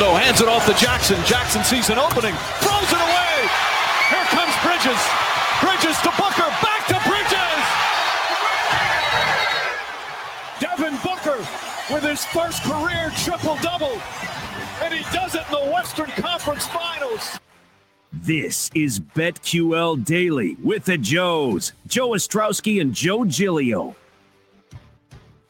Rondo hands it off to Jackson. Jackson sees an opening, throws it away. Here comes Bridges. Bridges to Booker, back to Bridges. Devin Booker with his first career triple double, and he does it in the Western Conference Finals. This is BetQL Daily with the Joes, Joe Ostrowski and Joe Giglio.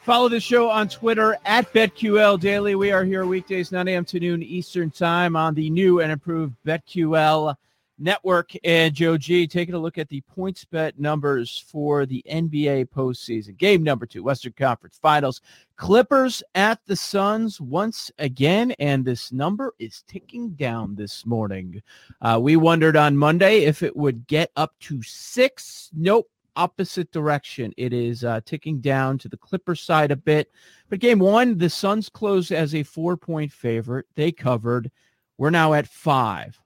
Follow the show on Twitter at BetQL Daily. We are here weekdays, 9 a.m. to noon Eastern Time on the new and improved BetQL Network. And Joe G taking a look at the PointsBet numbers for the NBA postseason. Game number two, Western Conference Finals. Clippers at the Suns once again, and this number is ticking down this morning. Uh, we wondered on Monday if it would get up to six. Nope opposite direction. It is uh, ticking down to the Clippers side a bit. But game one, the Suns closed as a four point favorite. They covered. We're now at five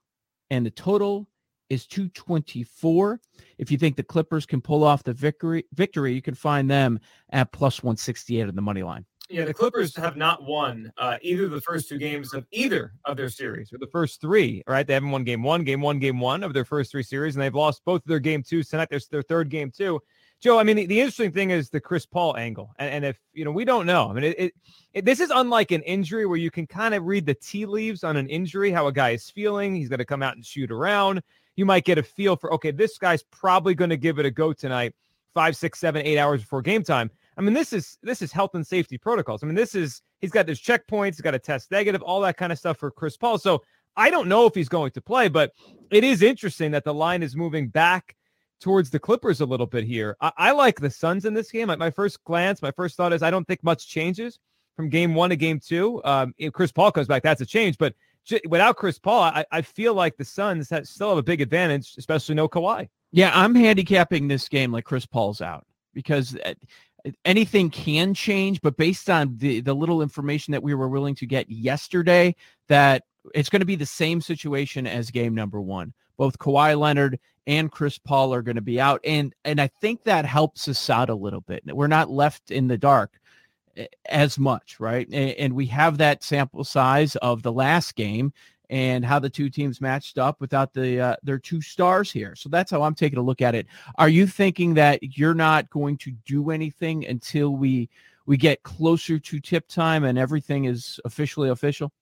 and the total is 224. If you think the Clippers can pull off the victory, victory, you can find them at plus 168 on the money line. Yeah, the Clippers have not won uh, either the first two games of either of their series, or the first three. Right, they haven't won game one, game one, game one of their first three series, and they've lost both of their game two tonight. There's their third game too. Joe, I mean, the, the, interesting thing is the Chris Paul angle, and, and if you know, we don't know. I mean, it, it, it, this is unlike an injury where you can kind of read the tea leaves on an injury, how a guy is feeling. He's going to come out and shoot around. You might get a feel for okay, this guy's probably going to give it a go tonight, five, six, seven, eight hours before game time. I mean, this is this is health and safety protocols. I mean, this is he's got his checkpoints, he's got a test negative, all that kind of stuff for Chris Paul. So I don't know if he's going to play, but it is interesting that the line is moving back towards the Clippers a little bit here. I, I like the Suns in this game. My first glance, my first thought is I don't think much changes from game one to game two. Um, if Chris Paul comes back, that's a change. But j- without Chris Paul, I, I feel like the Suns have, still have a big advantage, especially no Kawhi. Yeah, I'm handicapping this game like Chris Paul's out because uh, anything can change. But based on the the little information that we were willing to get yesterday, that it's going to be the same situation as game number one. Both Kawhi Leonard and Chris Paul are going to be out. And and I think that helps us out a little bit. We're not left in the dark eh, as much, right? And, we have that sample size of the last game and how the two teams matched up without the uh, their two stars here. So that's how I'm taking a look at it. Are you thinking that you're not going to do anything until we we get closer to tip time and everything is officially official?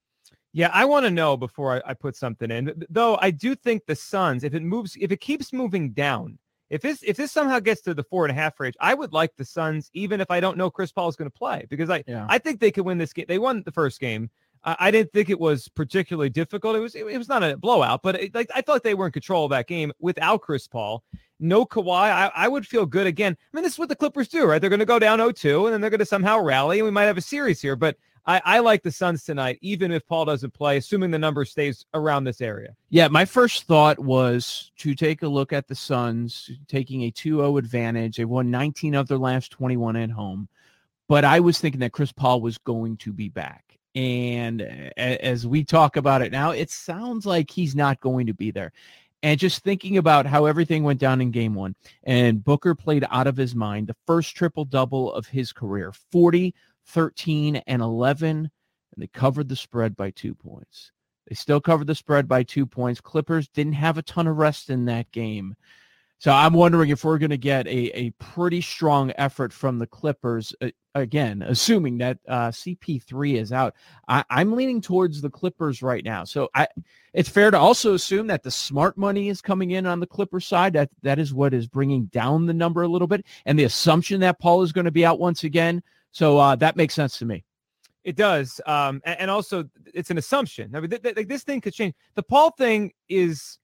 Yeah, I want to know before I, I, put something in. Though I do think the Suns, if it moves, if it keeps moving down, if this if this somehow gets to the four and a half range, I would like the Suns, even if I don't know Chris Paul is going to play, because I yeah. I think they could win this game. They won the first game. I, I didn't think it was particularly difficult. It was it, it was not a blowout, but it, like I thought they were in control of that game without Chris Paul. No Kawhi, I, I would feel good again. I mean, this is what the Clippers do, right? They're going to go down 0-2, and then they're going to somehow rally, and we might have a series here. But I, I like the Suns tonight, even if Paul doesn't play, assuming the number stays around this area. Yeah, my first thought was to take a look at the Suns taking a 2-0 advantage. They've won 19 of their last 21 at home. But I was thinking that Chris Paul was going to be back. And as we talk about it now, it sounds like he's not going to be there. And just thinking about how everything went down in game one, and Booker played out of his mind, the first triple double of his career 40, 13, and 11, and they covered the spread by two points. They still covered the spread by two points. Clippers didn't have a ton of rest in that game. So I'm wondering if we're going to get a, a pretty strong effort from the Clippers. Uh, again, assuming that uh, CP3 is out, I, am leaning towards the Clippers right now. So I, it's fair to also assume that the smart money is coming in on the Clippers side. That that is what is bringing down the number a little bit, and the assumption that Paul is going to be out once again. So uh, that makes sense to me. It does, um, and, and, also it's an assumption. I mean, th- th- this thing could change. The Paul thing is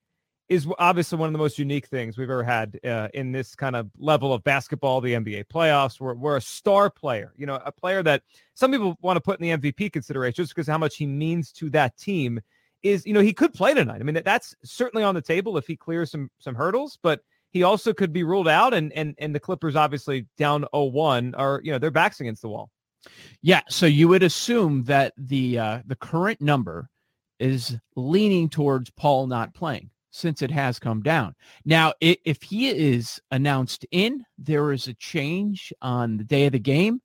is obviously one of the most unique things we've ever had uh, in this kind of level of basketball, the NBA playoffs. We're, we're a star player, you know, a player that some people want to put in the MVP consideration just because how much he means to that team. Is you know he could play tonight. I mean that's certainly on the table if he clears some some hurdles, but he also could be ruled out. And and and the Clippers obviously down 0-1 are you know their backs against the wall. Yeah, so you would assume that the uh, the current number is leaning towards Paul not playing since it has come down. Now, if he is announced in, there is a change on the day of the game.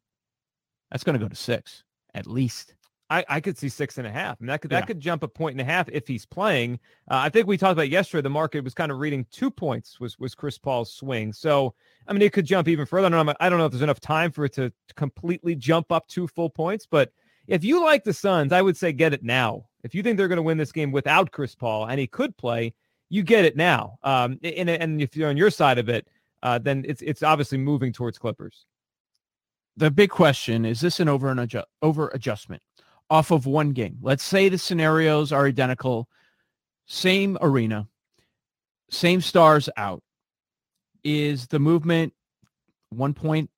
That's going to go to six at least. I, I could see six and a half. and that could Yeah. that could jump a point and a half if he's playing. Uh, I think we talked about yesterday. The market was kind of reading two points was was Chris Paul's swing. So I mean, it could jump even further. I don't know. I don't know if there's enough time for it to, to completely jump up two full points. But if you like the Suns, I would say get it now. If you think they're going to win this game without Chris Paul and he could play, you get it now. Um, and and if you're on your side of it, uh, then it's it's obviously moving towards Clippers. the big question is this an over adjust, over adjustment off of one game let's say the scenarios are identical same arena same stars out is the movement one point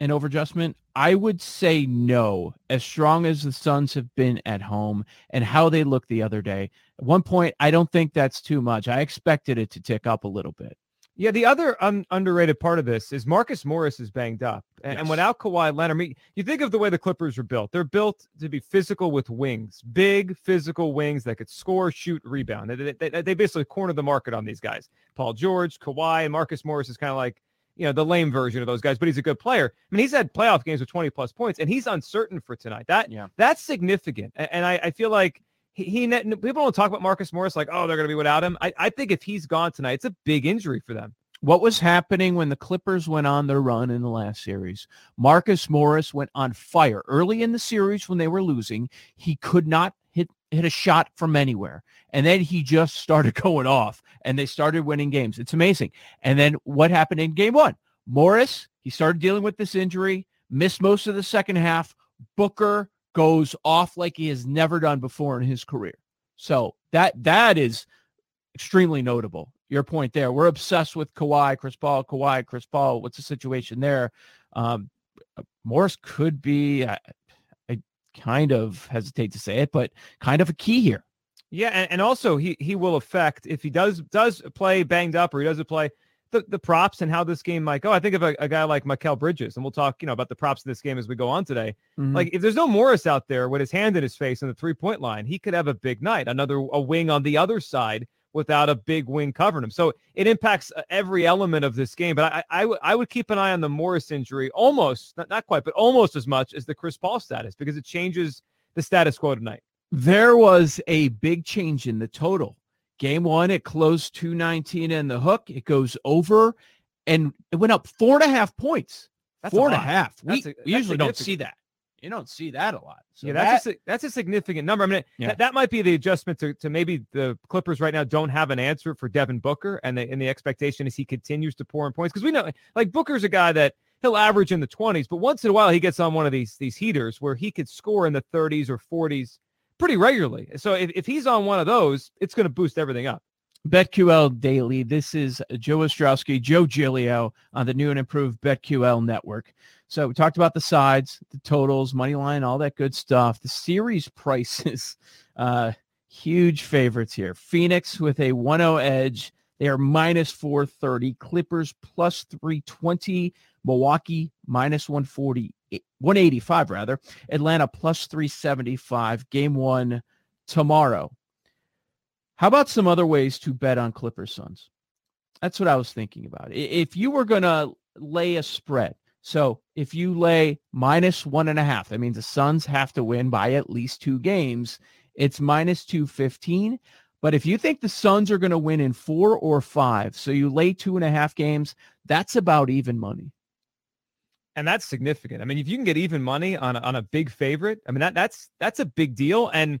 in over adjustment i would say no as strong as the suns have been at home and how they looked the other day at one point i don't think that's too much i expected it to tick up a little bit Yeah, the other un- underrated part of this is Marcus Morris is banged up, and, and Yes. without Kawhi Leonard, I mean, you think of the way the Clippers were built. They're built to be physical with wings, big physical wings that could score, shoot, rebound. They, they, they- they basically corner the market on these guys. Paul George, Kawhi, and Marcus Morris is kind of like you know the lame version of those guys, but he's a good player. I mean, he's had playoff games with 20 plus points, and he's uncertain for tonight. That Yeah. that's significant, and I, I feel like. He, he people don't talk about Marcus Morris like oh they're going to be without him. I, I think if he's gone tonight, it's a big injury for them. what was happening when the Clippers went on their run in the last series. Marcus Morris went on fire early in the series when they were losing. He could not hit hit a shot from anywhere. And then he just started going off and they started winning games. It's amazing. And then what happened in game 1? Morris, he started dealing with this injury, missed most of the second half. Booker goes off like he has never done before in his career. So that that is extremely notable. Your point there. We're obsessed with Kawhi, Chris Paul, Kawhi, Chris Paul. What's the situation there? Um, Morris could be, kind of hesitate to say it, but kind of a key here. Yeah, and, and also he he will affect if he does does play banged up or he doesn't play the, the props and how this game might go. I think of a, a guy like Mikal Bridges, and we'll talk you know about the props of this game as we go on today. Mm-hmm. Like if there's no Morris out there with his hand in his face on the three point line, he could have a big night. Another a wing on the other side without a big wing covering him. So it impacts uh, every element of this game. But I I, w- I would keep an eye on the Morris injury almost not, not quite, but almost as much as the Chris Paul status because it changes the status quo tonight. there was a big change in the total. Game one, it closed 219 in the hook. It goes over and it went up four and a half points. That's a and a half. We, a- we usually don't see that. You don't see that a lot. So yeah, that, that's a, that's a significant number. I mean, Yeah. that, that might be the adjustment to, to maybe the Clippers right now don't have an answer for Devin Booker, and the and the expectation is he continues to pour in points because we know like Booker's a guy that he'll average in the twenties, but once in a while he gets on one of these these heaters where he could score in the thirties or forties pretty regularly. So if, if he's on one of those, it's going to boost everything up. BetQL Daily. This is Joe Ostrowski, Joe Giglio on the new and improved BetQL network. So we talked about the sides, the totals, money line, all that good stuff. The series prices, uh, huge favorites here. Phoenix with a 1-0 edge. They are minus 430. Clippers plus 320. Milwaukee minus 140, 185 rather. Atlanta plus 375. Game one tomorrow. How about some other ways to bet on Clippers Suns? That's what I was thinking about. If you were going to lay a spread, so if you lay minus one and a half, that means the Suns have to win by at least two games. It's minus 215. But if you think the Suns are going to win in four or five, so you lay two and a half games, that's about even money. and that's significant. I mean, if you can get even money on a, on a big favorite, I mean that that's that's a big deal. And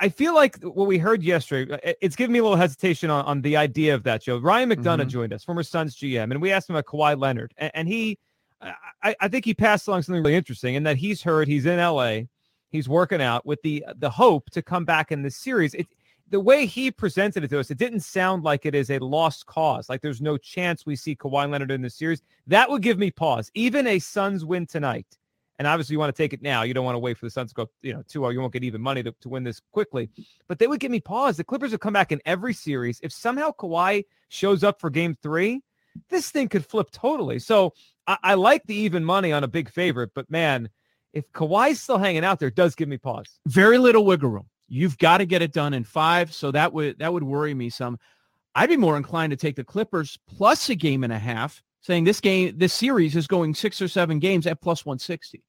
I, feel like what we heard yesterday, uh, it's giving me a little hesitation on, on the idea of that. Joe Ryan McDonough Mhm. joined us, former Suns GM, and we asked him about Kawhi Leonard, and, and he, I, I think he passed along something really interesting, in that he's heard he's in LA, he's working out with the the hope to come back in this series. It, the way he presented it to us, it didn't sound like it is a lost cause. Like there's no chance we see Kawhi Leonard in the series. That would give me pause. Even a Suns win tonight, and obviously you want to take it now. You don't want to wait for the Suns to go, you know, 2 You won't get even money to, to win this quickly. But they would give me pause. The Clippers would come back in every series. If somehow Kawhi shows up for game three, this thing could flip totally. So I, I like the even money on a big favorite, but man, if Kawhi's still hanging out there, it does give me pause. very little wiggle room. You've got to get it done in five, so that would that would worry me some. I'd be more inclined to take the Clippers plus a game and a half, saying this game, this series is going six or seven games at plus one sixty.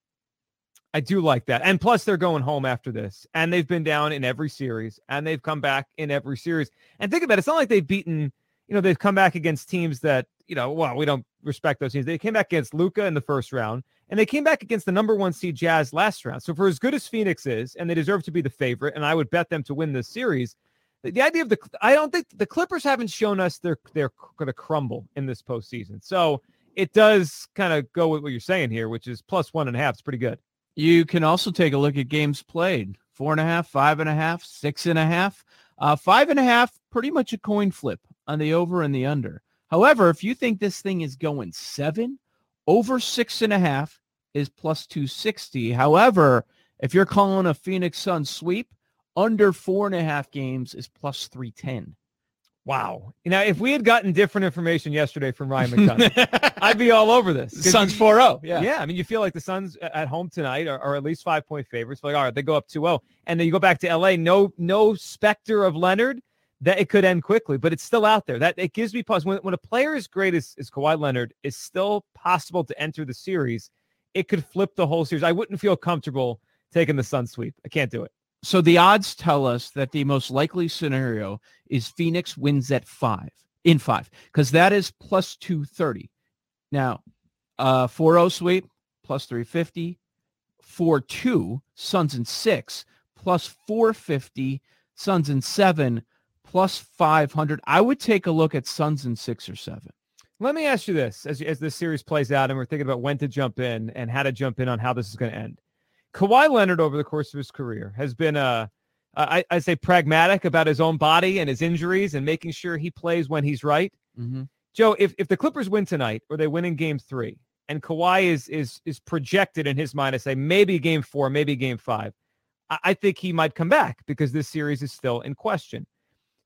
I do like that. And plus, they're going home after this. And they've been down in every series and they've come back in every series. And think about it. It's not like they've beaten, you know, they've come back against teams that, you know, well, we don't respect those teams. They came back against Luka in the first round and they came back against the number one seed Jazz last round. So for as good as Phoenix is, and they deserve to be the favorite, and I would bet them to win this series. The, the idea of the, I don't think the Clippers haven't shown us they're they're going to crumble in this postseason. So it does kind of go with what you're saying here, which is plus one and a half. It's pretty good. You can also take a look at games played four and a half, five and a half, six and a half. Uh, five and a half, pretty much a coin flip on the over and the under. However, if you think this thing is going seven, over six and a half is plus 260. However, if you're calling a Phoenix Sun sweep, under four and a half games is plus 310. Wow. You know, if we had gotten different information yesterday from Ryan McDonough, I'd be all over this. Suns 4-0. Yeah. Yeah. I mean, you feel like the Suns at home tonight are, are at least five point favorites. Like, all right, they go up 2-0. And then you go back to LA. No, no specter of Leonard that it could end quickly, but it's still out there. That it gives me pause. When, when a player as great as, as Kawhi Leonard is still possible to enter the series, it could flip the whole series. I wouldn't feel comfortable taking the Sun sweep. I can't do it. So the odds tell us that the most likely scenario is Phoenix wins at five in five because that is plus 230. Now, uh, 4 sweep plus 350, 4 2 Suns in six plus 450, Suns in seven plus 500. I would take a look at Suns in six or seven. Let me ask you this as, as this series plays out and we're thinking about when to jump in and how to jump in on how this is going to end. Kawhi Leonard over the course of his career has been a I, I say pragmatic about his own body and his injuries and making sure he plays when he's right. Mm-hmm. Joe, if, if the Clippers win tonight or they win in game three and Kawhi is is is projected in his mind to say maybe game four, maybe game five, I, I think he might come back because this series is still in question.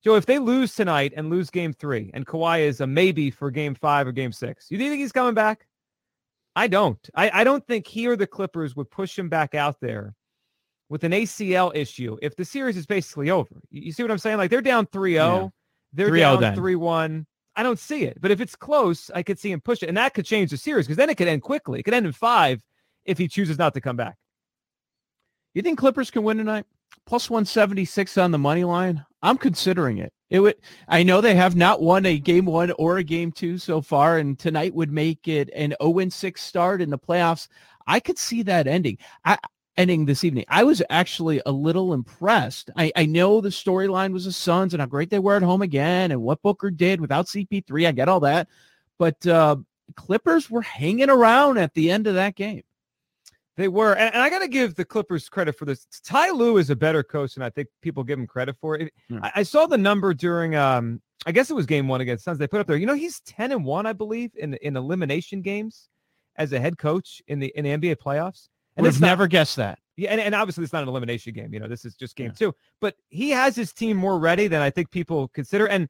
Joe, if they lose tonight and lose game three and Kawhi is a maybe for game five or game six, you think he's coming back? I don't. I, I don't think he or the Clippers would push him back out there with an ACL issue if the series is basically over. You see what I'm saying? Like they're down 3 0, they're 3-0 down 3 1. I don't see it. But if it's close, I could see him push it. And that could change the series because then it could end quickly. It could end in five if he chooses not to come back. You think Clippers can win tonight? Plus 176 on the money line. I'm considering it. It would. I know they have not won a game one or a game two so far, and tonight would make it an 0 6 start in the playoffs. I could see that ending. I, ending this evening. I was actually a little impressed. I, I know the storyline was the Suns and how great they were at home again and what Booker did without CP3. I get all that. But uh, Clippers were hanging around at the end of that game. They were. And, and I got to give the Clippers credit for this. Ty Lue is a better coach and I think people give him credit for. It, Hmm. I, I saw the number during, um, I guess it was game one against Suns. They put up there, you know, he's 10 and 1, I believe, in, in elimination games as a head coach in the in the NBA playoffs. And not- never guessed that. Yeah, and, and obviously it's not an elimination game. You know, this is just game two. But he has his team more ready than I think people consider. And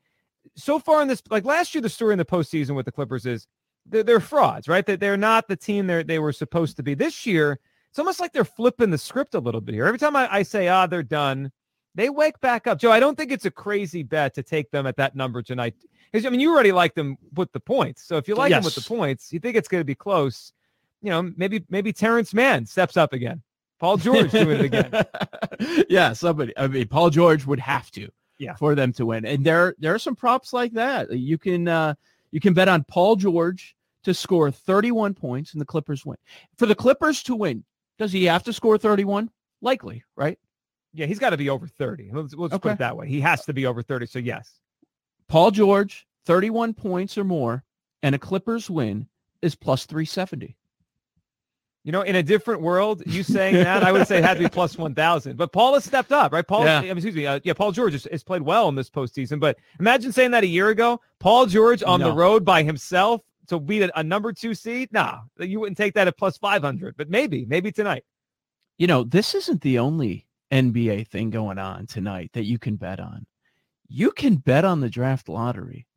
so far in this, like last year, the story in the postseason with the Clippers is they're, they're frauds, right? That they're not the team they they were supposed to be. This year, it's almost like they're flipping the script a little bit here. Every time I, I say, ah, they're done, they wake back up. Joe, I don't think it's a crazy bet to take them at that number tonight. Because I mean, you already like them with the points. So if you like them with the points, you think it's going to be close. You know, maybe maybe Terance Mann steps up again. Paul George doing it again. yeah, somebody. I mean, Paul George would have to. Yeah. For them to win, and there there are some props like that. You can uh, you can bet on Paul George to score 31 points and the Clippers win. For the Clippers to win, does he have to score 31? Likely, right? Yeah, he's got to be over 30. Let's, let's put it that way. He has to be over 30. So, yes. Paul George, 31 points or more, and a Clippers win is plus 370. You know, in a different world, you saying that, I would say it had to be plus 1,000. But Paul has stepped up, right? Paul, Yeah. I mean, excuse me. Uh, yeah, Paul George has, has played well in this postseason. But imagine saying that a year ago. Paul George on the road by himself to beat a, a number two seed? Nah, you wouldn't take that at plus 500. But maybe, maybe tonight. You know, this isn't the only NBA thing going on tonight that you can bet on. You can bet on the draft lottery.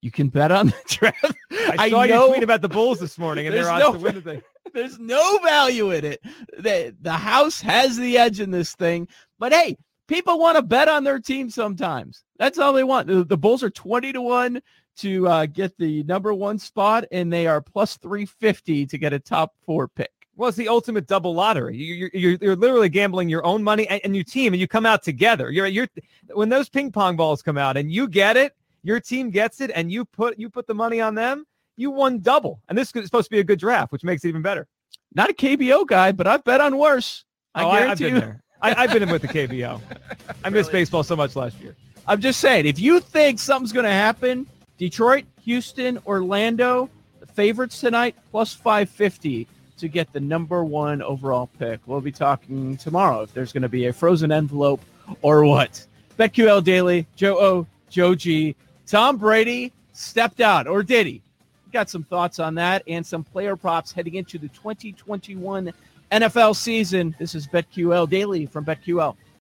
You can bet on the draft. I saw your tweet about the Bulls this morning and they're on no- to win the thing. There's no value in it. The, the house has the edge in this thing. But hey, people want to bet on their team sometimes. That's all they want. The, the Bulls are 20 to 1 to uh, get the number one spot, and they are plus 350 to get a top four pick. Well, it's the ultimate double lottery. You, you're, you're literally gambling your own money and, and your team, and you come out together. You're you're when those ping pong balls come out and you get it, your team gets it, and you put you put the money on them. You won double, and this is supposed to be a good draft, which makes it even better. Not a KBO guy, but I've bet on worse. I oh, I, have guarantee been you. there. I, I've been in with the KBO. I missed baseball so much last year. I'm just saying, if you think something's going to happen, Detroit, Houston, Orlando, the favorites tonight, plus 550 to get the number one overall pick. We'll be talking tomorrow if there's going to be a frozen envelope or what. BetQL Daily, Joe O, Joe G. Tom Brady stepped out, or did he? Got some thoughts on that and some player props heading into the 2021 NFL season. This is BetQL Daily from BetQL.